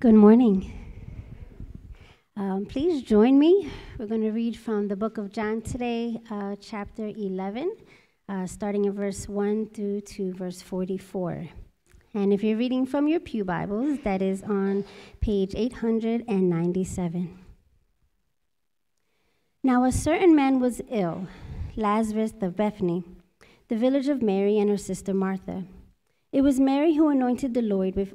Good morning. Um, please join me. We're going to read from the book of John today, uh, chapter 11, uh, starting in verse 1 through to verse 44. And if you're reading from your Pew Bibles, that is on page 897. Now, a certain man was ill, Lazarus of Bethany, the village of Mary and her sister Martha. It was Mary who anointed the Lord with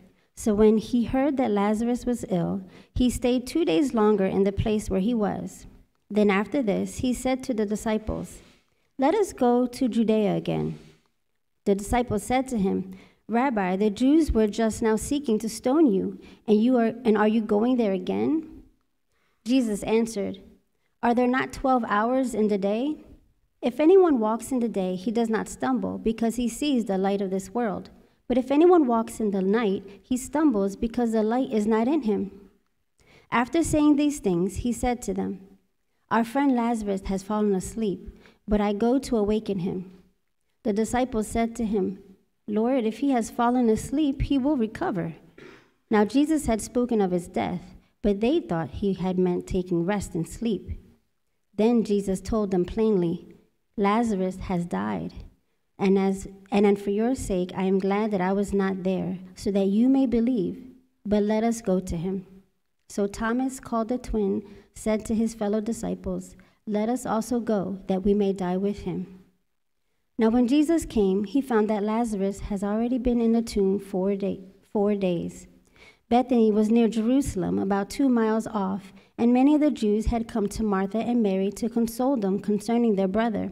So when he heard that Lazarus was ill, he stayed two days longer in the place where he was. Then after this, he said to the disciples, Let us go to Judea again. The disciples said to him, Rabbi, the Jews were just now seeking to stone you, and you are and are you going there again? Jesus answered, Are there not twelve hours in the day? If anyone walks in the day, he does not stumble, because he sees the light of this world. But if anyone walks in the night, he stumbles because the light is not in him. After saying these things, he said to them, Our friend Lazarus has fallen asleep, but I go to awaken him. The disciples said to him, Lord, if he has fallen asleep, he will recover. Now Jesus had spoken of his death, but they thought he had meant taking rest and sleep. Then Jesus told them plainly, Lazarus has died. And as and, and for your sake I am glad that I was not there, so that you may believe. But let us go to him. So Thomas, called the twin, said to his fellow disciples, Let us also go, that we may die with him. Now when Jesus came, he found that Lazarus has already been in the tomb four, day, four days. Bethany was near Jerusalem, about two miles off, and many of the Jews had come to Martha and Mary to console them concerning their brother.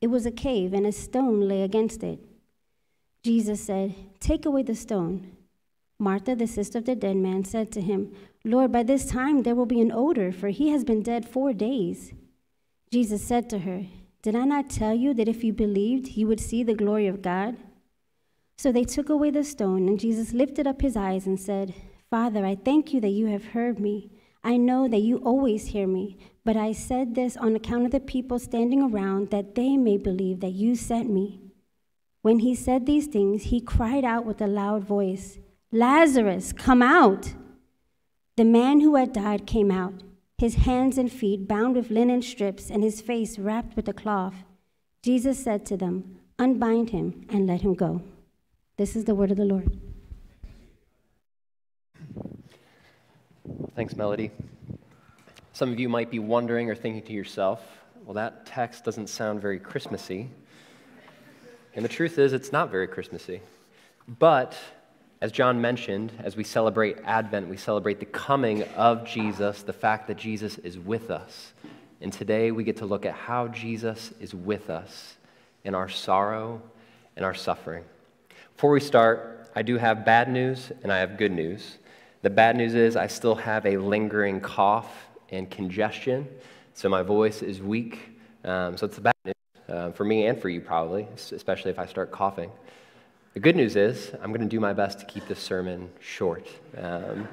It was a cave, and a stone lay against it. Jesus said, Take away the stone. Martha, the sister of the dead man, said to him, Lord, by this time there will be an odor, for he has been dead four days. Jesus said to her, Did I not tell you that if you believed, you would see the glory of God? So they took away the stone, and Jesus lifted up his eyes and said, Father, I thank you that you have heard me. I know that you always hear me, but I said this on account of the people standing around, that they may believe that you sent me. When he said these things, he cried out with a loud voice, Lazarus, come out! The man who had died came out, his hands and feet bound with linen strips, and his face wrapped with a cloth. Jesus said to them, Unbind him and let him go. This is the word of the Lord. Thanks, Melody. Some of you might be wondering or thinking to yourself, well, that text doesn't sound very Christmassy. And the truth is, it's not very Christmassy. But as John mentioned, as we celebrate Advent, we celebrate the coming of Jesus, the fact that Jesus is with us. And today we get to look at how Jesus is with us in our sorrow and our suffering. Before we start, I do have bad news and I have good news. The bad news is I still have a lingering cough and congestion, so my voice is weak. Um, so it's the bad news uh, for me and for you, probably, especially if I start coughing. The good news is I'm going to do my best to keep this sermon short. Um,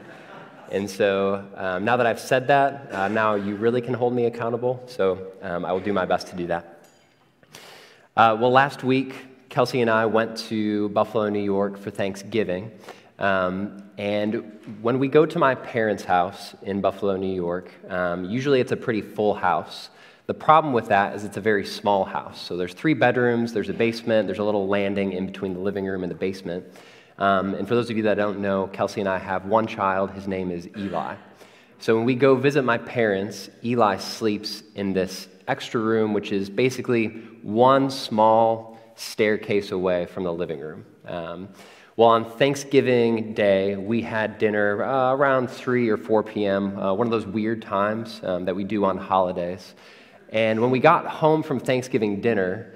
and so um, now that I've said that, uh, now you really can hold me accountable. So um, I will do my best to do that. Uh, well, last week, Kelsey and I went to Buffalo, New York for Thanksgiving. Um, and when we go to my parents' house in Buffalo, New York, um, usually it's a pretty full house. The problem with that is it's a very small house. So there's three bedrooms, there's a basement, there's a little landing in between the living room and the basement. Um, and for those of you that don't know, Kelsey and I have one child. His name is Eli. So when we go visit my parents, Eli sleeps in this extra room, which is basically one small staircase away from the living room. Um, well, on Thanksgiving Day, we had dinner uh, around 3 or 4 p.m., uh, one of those weird times um, that we do on holidays. And when we got home from Thanksgiving dinner,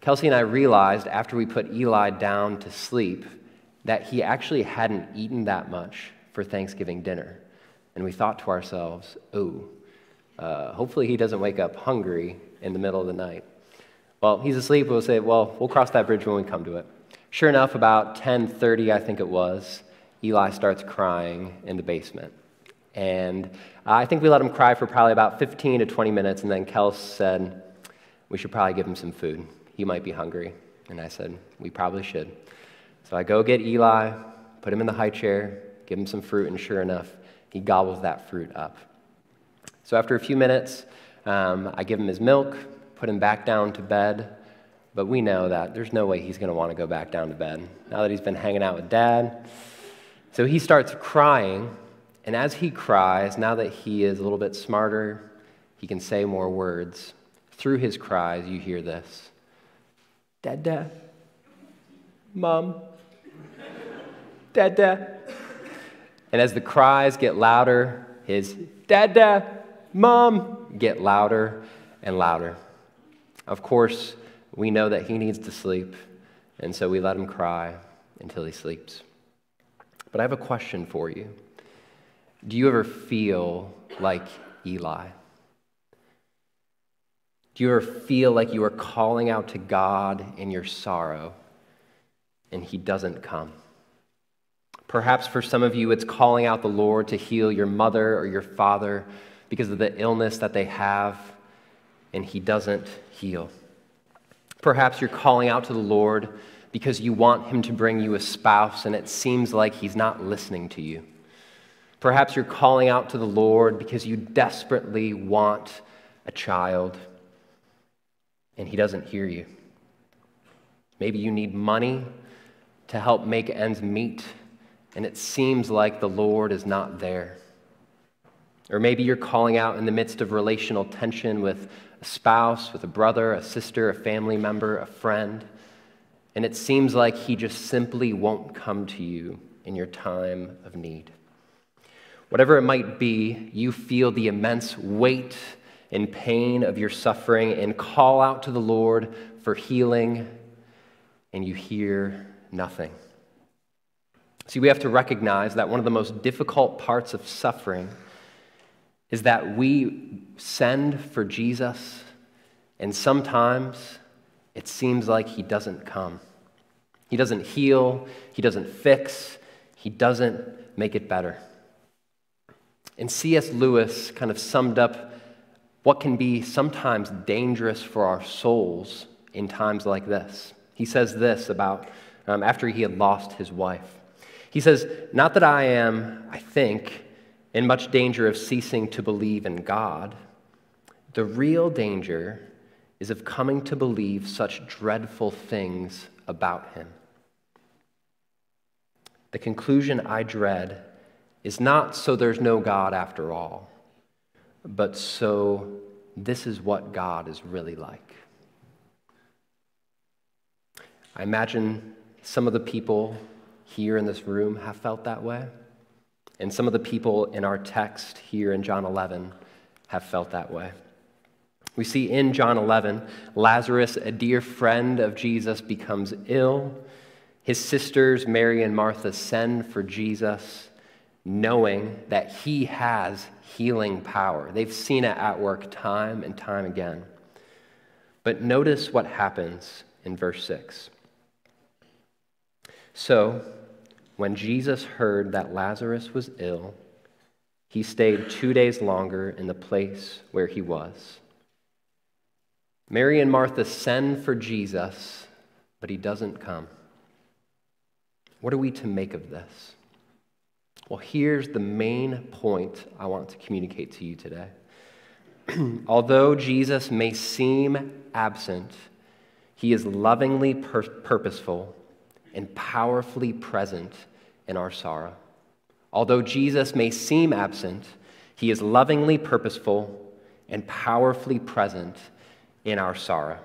Kelsey and I realized after we put Eli down to sleep that he actually hadn't eaten that much for Thanksgiving dinner. And we thought to ourselves, oh, uh, hopefully he doesn't wake up hungry in the middle of the night. Well, he's asleep. We'll say, well, we'll cross that bridge when we come to it. Sure enough, about 10:30, I think it was, Eli starts crying in the basement. And I think we let him cry for probably about 15 to 20 minutes, and then Kels said, We should probably give him some food. He might be hungry. And I said, We probably should. So I go get Eli, put him in the high chair, give him some fruit, and sure enough, he gobbles that fruit up. So after a few minutes, um, I give him his milk, put him back down to bed, but we know that there's no way he's going to want to go back down to bed now that he's been hanging out with dad. So he starts crying. And as he cries, now that he is a little bit smarter, he can say more words. Through his cries, you hear this Dad, Dad. Mom. Dad, Dad. And as the cries get louder, his Dad, Dad, Mom get louder and louder. Of course, we know that he needs to sleep, and so we let him cry until he sleeps. But I have a question for you. Do you ever feel like Eli? Do you ever feel like you are calling out to God in your sorrow and he doesn't come? Perhaps for some of you, it's calling out the Lord to heal your mother or your father because of the illness that they have and he doesn't heal. Perhaps you're calling out to the Lord because you want Him to bring you a spouse and it seems like He's not listening to you. Perhaps you're calling out to the Lord because you desperately want a child and He doesn't hear you. Maybe you need money to help make ends meet and it seems like the Lord is not there. Or maybe you're calling out in the midst of relational tension with a spouse, with a brother, a sister, a family member, a friend, and it seems like he just simply won't come to you in your time of need. Whatever it might be, you feel the immense weight and pain of your suffering and call out to the Lord for healing, and you hear nothing. See, we have to recognize that one of the most difficult parts of suffering is that we send for Jesus, and sometimes it seems like he doesn't come. He doesn't heal, he doesn't fix, he doesn't make it better. And C.S. Lewis kind of summed up what can be sometimes dangerous for our souls in times like this. He says this about um, after he had lost his wife. He says, Not that I am, I think, in much danger of ceasing to believe in God. The real danger is of coming to believe such dreadful things about him. The conclusion I dread is not so there's no God after all, but so this is what God is really like. I imagine some of the people here in this room have felt that way, and some of the people in our text here in John 11 have felt that way. We see in John 11, Lazarus, a dear friend of Jesus, becomes ill. His sisters, Mary and Martha, send for Jesus, knowing that he has healing power. They've seen it at work time and time again. But notice what happens in verse 6. So, when Jesus heard that Lazarus was ill, he stayed two days longer in the place where he was. Mary and Martha send for Jesus, but he doesn't come. What are we to make of this? Well, here's the main point I want to communicate to you today. Although Jesus may seem absent, he is lovingly pur- purposeful and powerfully present in our sorrow. Although Jesus may seem absent, he is lovingly purposeful and powerfully present in our sorrow.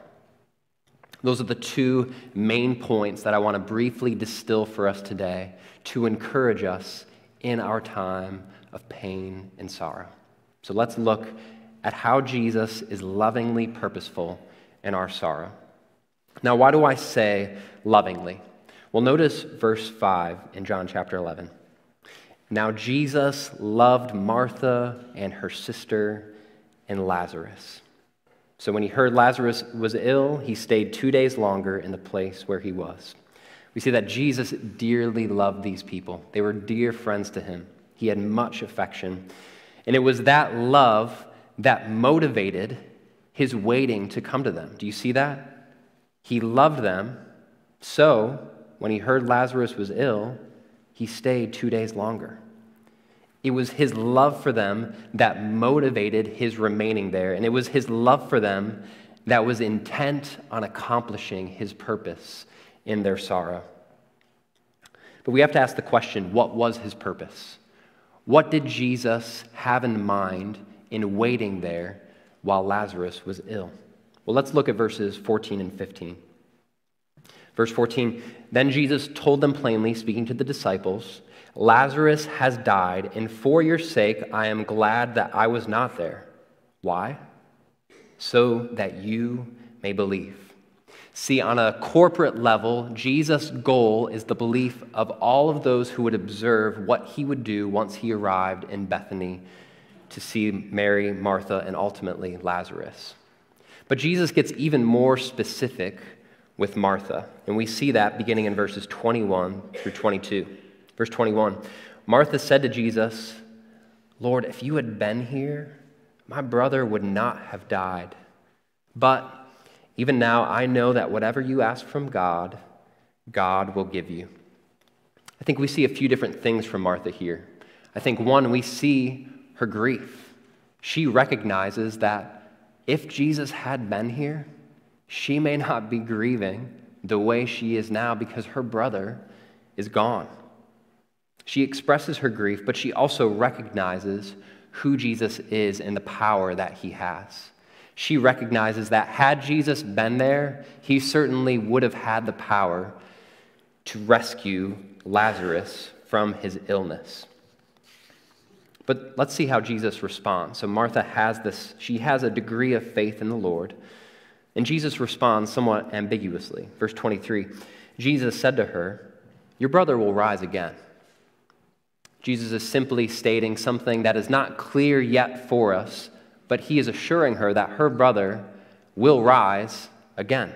Those are the two main points that I want to briefly distill for us today to encourage us in our time of pain and sorrow. So let's look at how Jesus is lovingly purposeful in our sorrow. Now, why do I say lovingly? Well, notice verse 5 in John chapter 11. Now, Jesus loved Martha and her sister and Lazarus. So, when he heard Lazarus was ill, he stayed two days longer in the place where he was. We see that Jesus dearly loved these people, they were dear friends to him. He had much affection. And it was that love that motivated his waiting to come to them. Do you see that? He loved them. So, when he heard Lazarus was ill, he stayed two days longer. It was his love for them that motivated his remaining there, and it was his love for them that was intent on accomplishing his purpose in their sorrow. But we have to ask the question what was his purpose? What did Jesus have in mind in waiting there while Lazarus was ill? Well, let's look at verses 14 and 15. Verse 14 Then Jesus told them plainly, speaking to the disciples, Lazarus has died, and for your sake I am glad that I was not there. Why? So that you may believe. See, on a corporate level, Jesus' goal is the belief of all of those who would observe what he would do once he arrived in Bethany to see Mary, Martha, and ultimately Lazarus. But Jesus gets even more specific with Martha. And we see that beginning in verses 21 through 22. Verse 21 Martha said to Jesus, Lord, if you had been here, my brother would not have died. But even now, I know that whatever you ask from God, God will give you. I think we see a few different things from Martha here. I think, one, we see her grief. She recognizes that if Jesus had been here, she may not be grieving the way she is now because her brother is gone. She expresses her grief, but she also recognizes who Jesus is and the power that he has. She recognizes that had Jesus been there, he certainly would have had the power to rescue Lazarus from his illness. But let's see how Jesus responds. So Martha has this, she has a degree of faith in the Lord. And Jesus responds somewhat ambiguously. Verse 23 Jesus said to her, Your brother will rise again. Jesus is simply stating something that is not clear yet for us, but he is assuring her that her brother will rise again.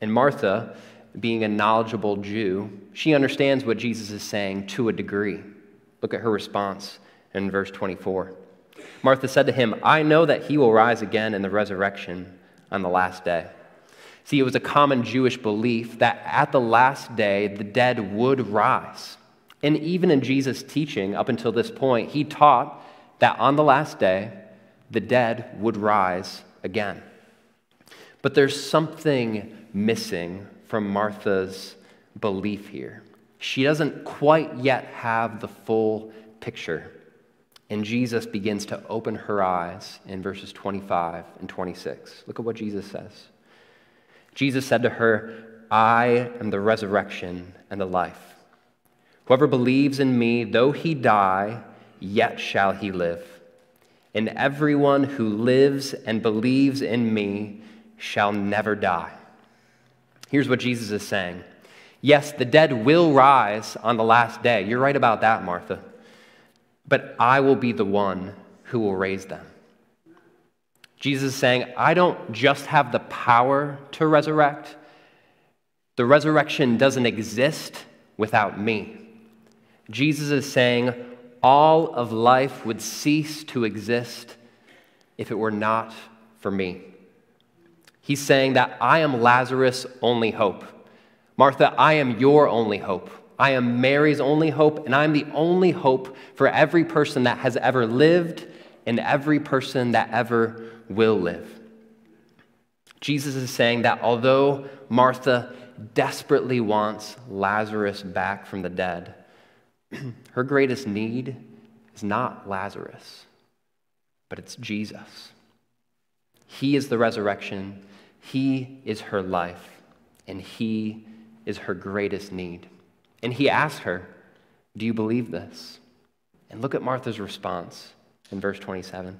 And Martha, being a knowledgeable Jew, she understands what Jesus is saying to a degree. Look at her response in verse 24. Martha said to him, I know that he will rise again in the resurrection on the last day. See, it was a common Jewish belief that at the last day, the dead would rise. And even in Jesus' teaching up until this point, he taught that on the last day, the dead would rise again. But there's something missing from Martha's belief here. She doesn't quite yet have the full picture. And Jesus begins to open her eyes in verses 25 and 26. Look at what Jesus says. Jesus said to her, I am the resurrection and the life. Whoever believes in me, though he die, yet shall he live. And everyone who lives and believes in me shall never die. Here's what Jesus is saying Yes, the dead will rise on the last day. You're right about that, Martha. But I will be the one who will raise them. Jesus is saying, I don't just have the power to resurrect, the resurrection doesn't exist without me. Jesus is saying, all of life would cease to exist if it were not for me. He's saying that I am Lazarus' only hope. Martha, I am your only hope. I am Mary's only hope, and I'm the only hope for every person that has ever lived and every person that ever will live. Jesus is saying that although Martha desperately wants Lazarus back from the dead, her greatest need is not Lazarus, but it's Jesus. He is the resurrection, He is her life, and He is her greatest need. And He asked her, Do you believe this? And look at Martha's response in verse 27.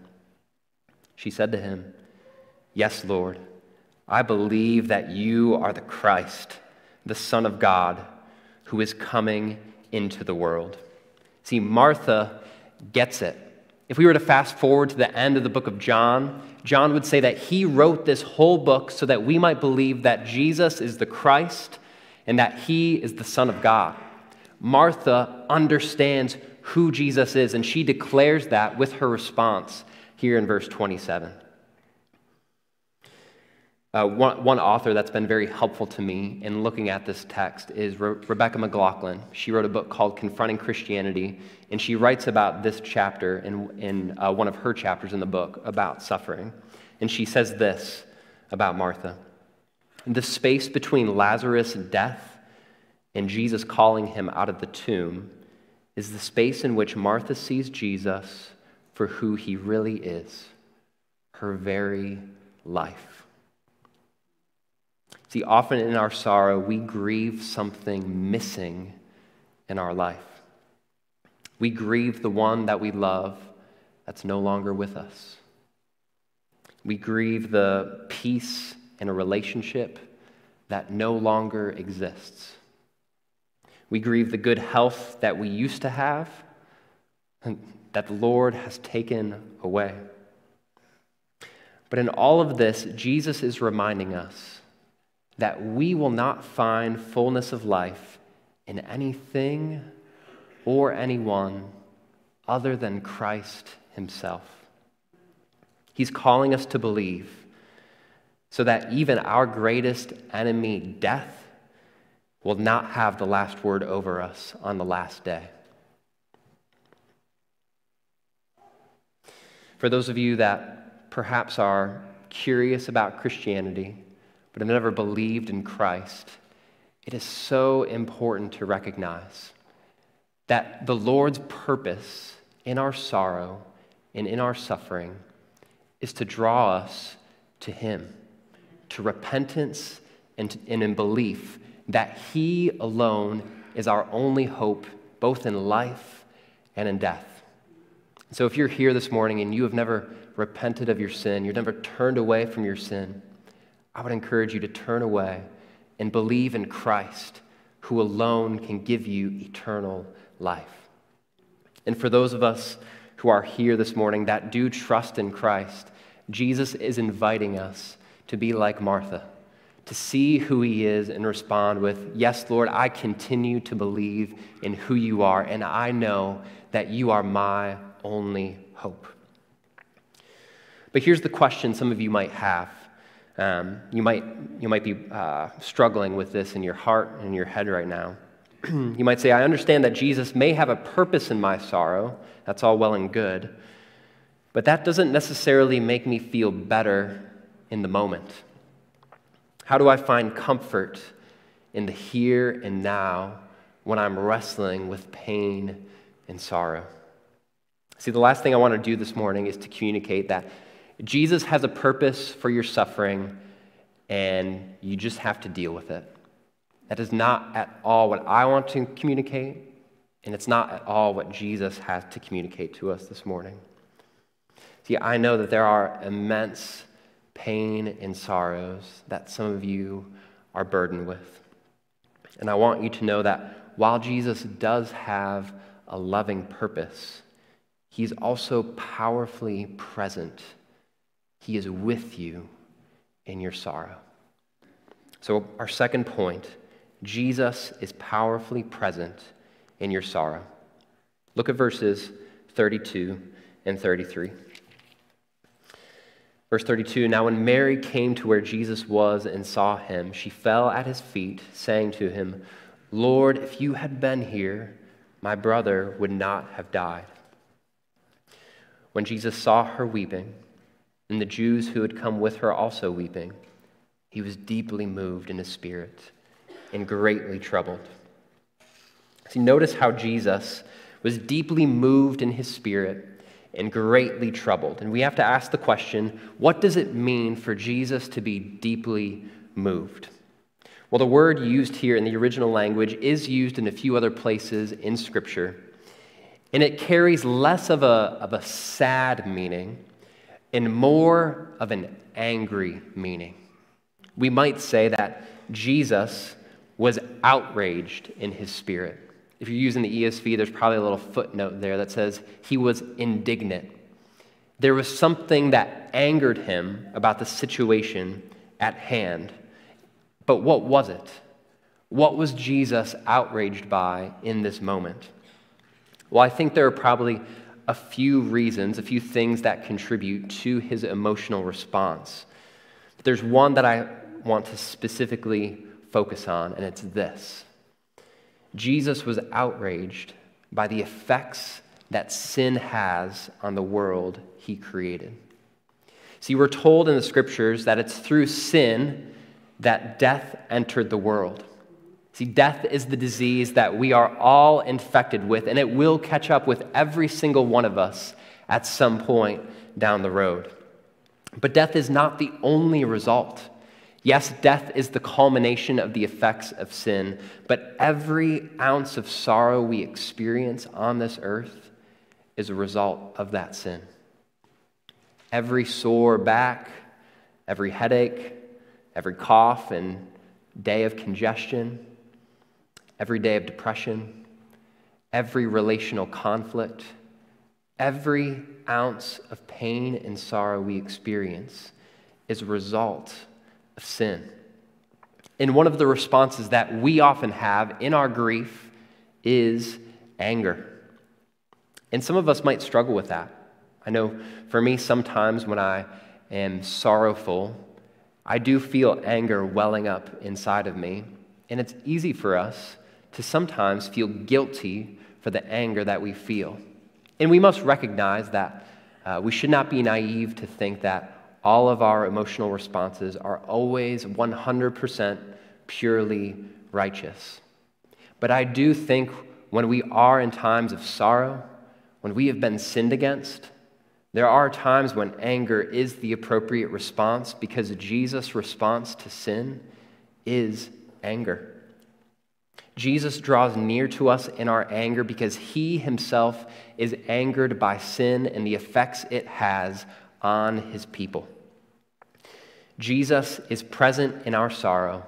She said to him, Yes, Lord, I believe that you are the Christ, the Son of God, who is coming into the world. See, Martha gets it. If we were to fast forward to the end of the book of John, John would say that he wrote this whole book so that we might believe that Jesus is the Christ and that he is the Son of God. Martha understands who Jesus is, and she declares that with her response here in verse 27. Uh, one, one, author that's been very helpful to me in looking at this text is Re- Rebecca McLaughlin. She wrote a book called Confronting Christianity, and she writes about this chapter in, in uh, one of her chapters in the book about suffering. And she says this about Martha The space between Lazarus' death and Jesus calling him out of the tomb is the space in which Martha sees Jesus for who he really is her very life. See, often in our sorrow, we grieve something missing in our life. We grieve the one that we love that's no longer with us. We grieve the peace in a relationship that no longer exists. We grieve the good health that we used to have and that the Lord has taken away. But in all of this, Jesus is reminding us that we will not find fullness of life in anything or anyone other than Christ Himself. He's calling us to believe so that even our greatest enemy, death, will not have the last word over us on the last day. For those of you that perhaps are curious about Christianity, but have never believed in Christ, it is so important to recognize that the Lord's purpose in our sorrow and in our suffering is to draw us to Him, to repentance and, and in belief that He alone is our only hope, both in life and in death. So if you're here this morning and you have never repented of your sin, you've never turned away from your sin, I would encourage you to turn away and believe in Christ, who alone can give you eternal life. And for those of us who are here this morning that do trust in Christ, Jesus is inviting us to be like Martha, to see who he is and respond with, Yes, Lord, I continue to believe in who you are, and I know that you are my only hope. But here's the question some of you might have um, you, might, you might be uh, struggling with this in your heart and in your head right now. you might say, I understand that Jesus may have a purpose in my sorrow. That's all well and good. But that doesn't necessarily make me feel better in the moment. How do I find comfort in the here and now when I'm wrestling with pain and sorrow? See, the last thing I want to do this morning is to communicate that Jesus has a purpose for your suffering and you just have to deal with it. That is not at all what I want to communicate, and it's not at all what Jesus has to communicate to us this morning. See, I know that there are immense pain and sorrows that some of you are burdened with. And I want you to know that while Jesus does have a loving purpose, he's also powerfully present. He is with you in your sorrow. So, our second point Jesus is powerfully present in your sorrow. Look at verses 32 and 33. Verse 32 Now, when Mary came to where Jesus was and saw him, she fell at his feet, saying to him, Lord, if you had been here, my brother would not have died. When Jesus saw her weeping, and the Jews who had come with her also weeping, he was deeply moved in his spirit and greatly troubled. See, notice how Jesus was deeply moved in his spirit and greatly troubled. And we have to ask the question what does it mean for Jesus to be deeply moved? Well, the word used here in the original language is used in a few other places in Scripture, and it carries less of a, of a sad meaning and more of an angry meaning we might say that Jesus was outraged in his spirit. If you're using the ESV, there's probably a little footnote there that says he was indignant. There was something that angered him about the situation at hand. But what was it? What was Jesus outraged by in this moment? Well, I think there are probably a few reasons, a few things that contribute to his emotional response. There's one that I want to specifically focus on, and it's this Jesus was outraged by the effects that sin has on the world he created. See, we're told in the scriptures that it's through sin that death entered the world. See, death is the disease that we are all infected with, and it will catch up with every single one of us at some point down the road. But death is not the only result. Yes, death is the culmination of the effects of sin, but every ounce of sorrow we experience on this earth is a result of that sin. Every sore back, every headache, every cough and day of congestion, every day of depression, every relational conflict, every ounce of pain and sorrow we experience is a result of sin. And one of the responses that we often have in our grief is anger. And some of us might struggle with that. I know for me, sometimes when I am sorrowful, I do feel anger welling up inside of me. And it's easy for us to sometimes feel guilty for the anger that we feel. And we must recognize that uh, we should not be naive to think that all of our emotional responses are always 100% purely righteous. But I do think when we are in times of sorrow, when we have been sinned against, there are times when anger is the appropriate response because Jesus' response to sin is anger. Jesus draws near to us in our anger because he himself is angered by sin and the effects it has on his people. Jesus is present in our sorrow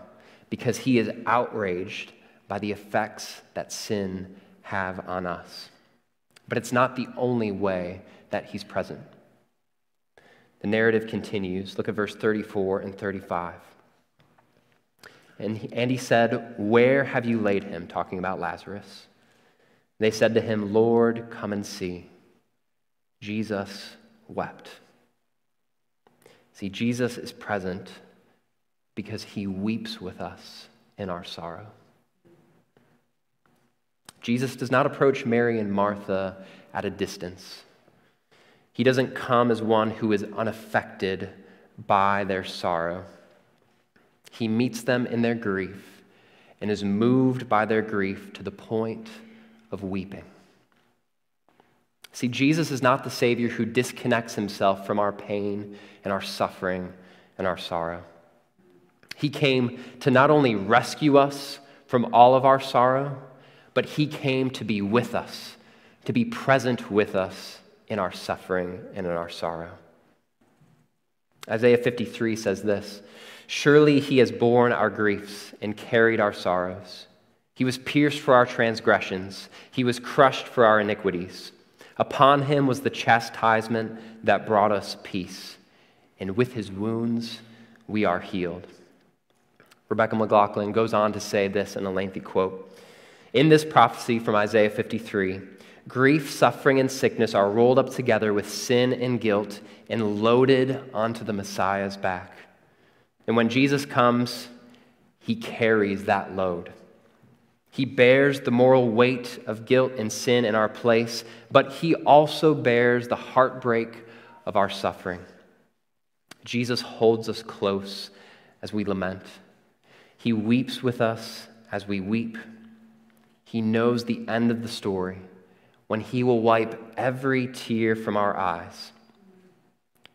because he is outraged by the effects that sin have on us. But it's not the only way that he's present. The narrative continues. Look at verse 34 and 35. And he, and he said, Where have you laid him? Talking about Lazarus. They said to him, Lord, come and see. Jesus wept. See, Jesus is present because he weeps with us in our sorrow. Jesus does not approach Mary and Martha at a distance. He doesn't come as one who is unaffected by their sorrow. He meets them in their grief and is moved by their grief to the point of weeping. See, Jesus is not the Savior who disconnects himself from our pain and our suffering and our sorrow. He came to not only rescue us from all of our sorrow, but He came to be with us, to be present with us in our suffering and in our sorrow. Isaiah 53 says this Surely He has borne our griefs and carried our sorrows. He was pierced for our transgressions, He was crushed for our iniquities. Upon Him was the chastisement that brought us peace, and with His wounds we are healed. Rebecca McLaughlin goes on to say this in a lengthy quote. In this prophecy from Isaiah 53, grief, suffering, and sickness are rolled up together with sin and guilt and loaded onto the Messiah's back. And when Jesus comes, he carries that load. He bears the moral weight of guilt and sin in our place, but he also bears the heartbreak of our suffering. Jesus holds us close as we lament. He weeps with us as we weep. He knows the end of the story when He will wipe every tear from our eyes.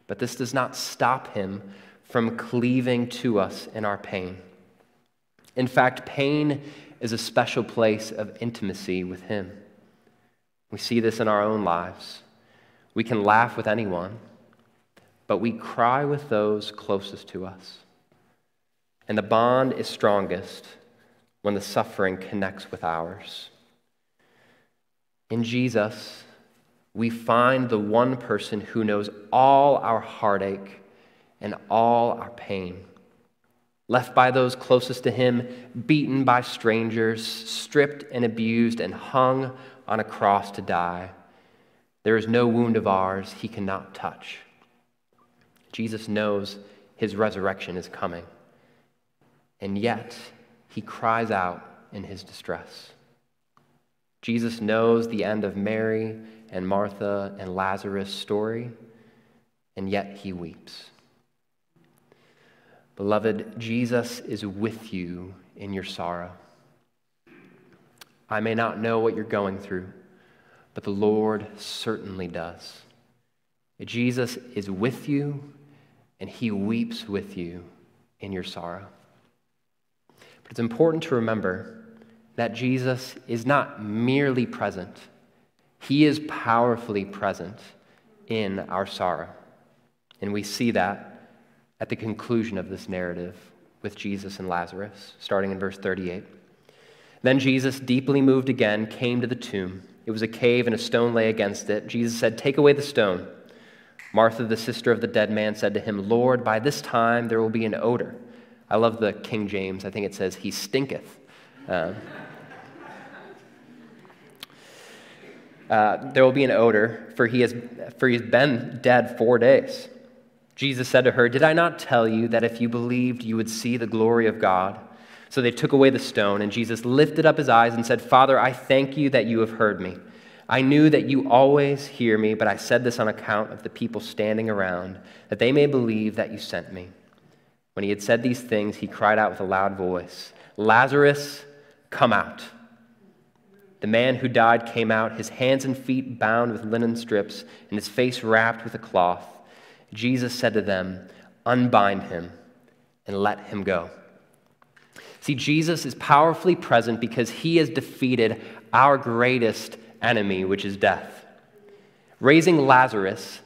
But this does not stop Him from cleaving to us in our pain. In fact, pain is a special place of intimacy with Him. We see this in our own lives. We can laugh with anyone, but we cry with those closest to us. And the bond is strongest when the suffering connects with ours. In Jesus, we find the one person who knows all our heartache and all our pain. Left by those closest to him, beaten by strangers, stripped and abused, and hung on a cross to die. There is no wound of ours he cannot touch. Jesus knows his resurrection is coming and yet he cries out in his distress. Jesus knows the end of Mary and Martha and Lazarus' story, and yet he weeps. Beloved, Jesus is with you in your sorrow. I may not know what you're going through, but the Lord certainly does. Jesus is with you, and he weeps with you in your sorrow. But it's important to remember that Jesus is not merely present, he is powerfully present in our sorrow. And we see that at the conclusion of this narrative with Jesus and Lazarus, starting in verse 38. Then Jesus, deeply moved again, came to the tomb. It was a cave, and a stone lay against it. Jesus said, Take away the stone. Martha, the sister of the dead man, said to him, Lord, by this time there will be an odor I love the King James. I think it says, He stinketh. Uh, uh, there will be an odor, for he, has, for he has been dead four days. Jesus said to her, Did I not tell you that if you believed, you would see the glory of God? So they took away the stone, and Jesus lifted up his eyes and said, Father, I thank you that you have heard me. I knew that you always hear me, but I said this on account of the people standing around, that they may believe that you sent me. When he had said these things, he cried out with a loud voice, Lazarus, come out. The man who died came out, his hands and feet bound with linen strips, and his face wrapped with a cloth. Jesus said to them, Unbind him and let him go. See, Jesus is powerfully present because he has defeated our greatest enemy, which is death. Raising Lazarus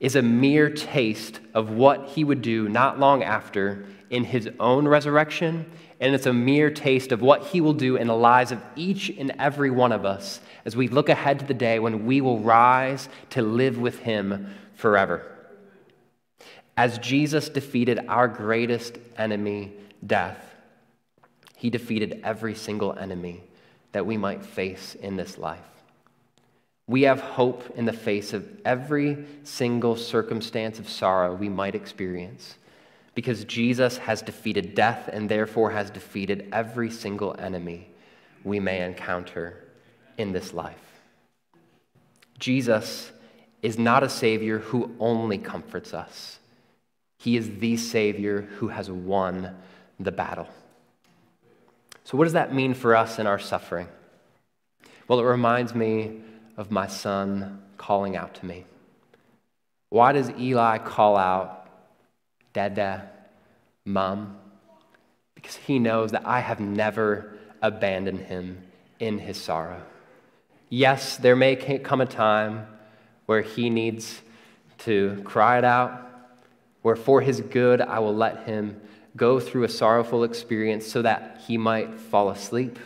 is a mere taste of what he would do not long after in his own resurrection, and it's a mere taste of what he will do in the lives of each and every one of us as we look ahead to the day when we will rise to live with him forever. As Jesus defeated our greatest enemy, death, he defeated every single enemy that we might face in this life. We have hope in the face of every single circumstance of sorrow we might experience because Jesus has defeated death and therefore has defeated every single enemy we may encounter in this life. Jesus is not a Savior who only comforts us, He is the Savior who has won the battle. So, what does that mean for us in our suffering? Well, it reminds me of my son calling out to me. Why does Eli call out, Dada, Mom? Because he knows that I have never abandoned him in his sorrow. Yes, there may come a time where he needs to cry it out, where for his good I will let him go through a sorrowful experience so that he might fall asleep.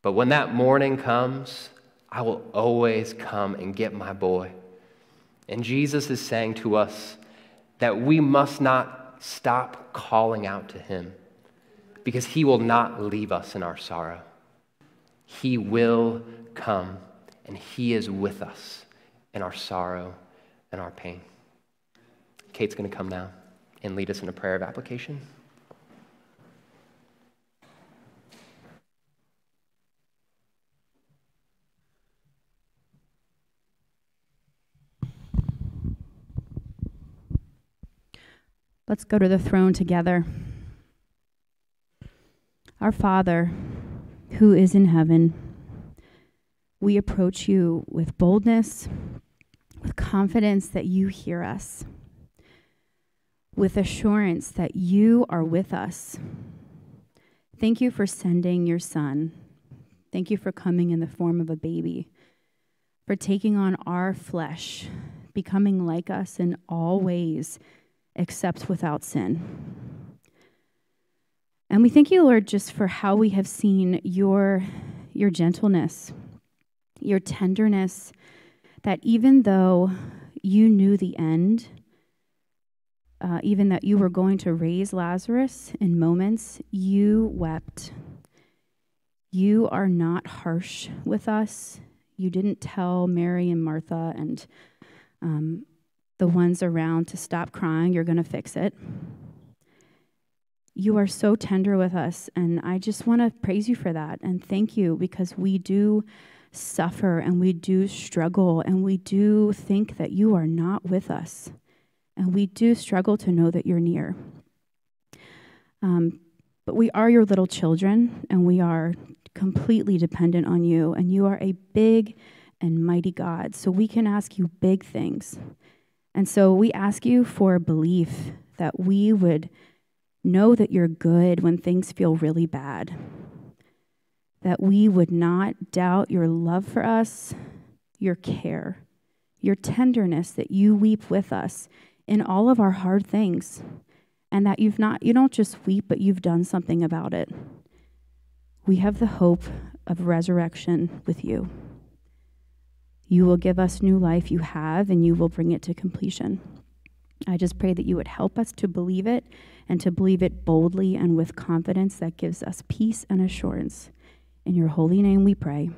But when that morning comes, I will always come and get my boy. And Jesus is saying to us that we must not stop calling out to him because he will not leave us in our sorrow. He will come and he is with us in our sorrow and our pain. Kate's going to come now and lead us in a prayer of application. Let's go to the throne together. Our Father, who is in heaven, we approach you with boldness, with confidence that you hear us, with assurance that you are with us. Thank you for sending your Son. Thank you for coming in the form of a baby, for taking on our flesh, becoming like us in all ways except without sin. And we thank you, Lord, just for how we have seen your, your gentleness, your tenderness, that even though you knew the end, uh, even that you were going to raise Lazarus in moments, you wept. You are not harsh with us. You didn't tell Mary and Martha and um, the ones around to stop crying, you're going to fix it. You are so tender with us, and I just want to praise you for that and thank you because we do suffer and we do struggle and we do think that you are not with us, and we do struggle to know that you're near. Um, but we are your little children, and we are completely dependent on you, and you are a big and mighty God. So we can ask you big things. And so we ask you for belief that we would know that you're good when things feel really bad, that we would not doubt your love for us, your care, your tenderness, that you weep with us in all of our hard things, and that you've not, you don't just weep, but you've done something about it. We have the hope of resurrection with you. You will give us new life you have, and you will bring it to completion. I just pray that you would help us to believe it and to believe it boldly and with confidence that gives us peace and assurance. In your holy name we pray.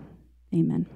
Amen.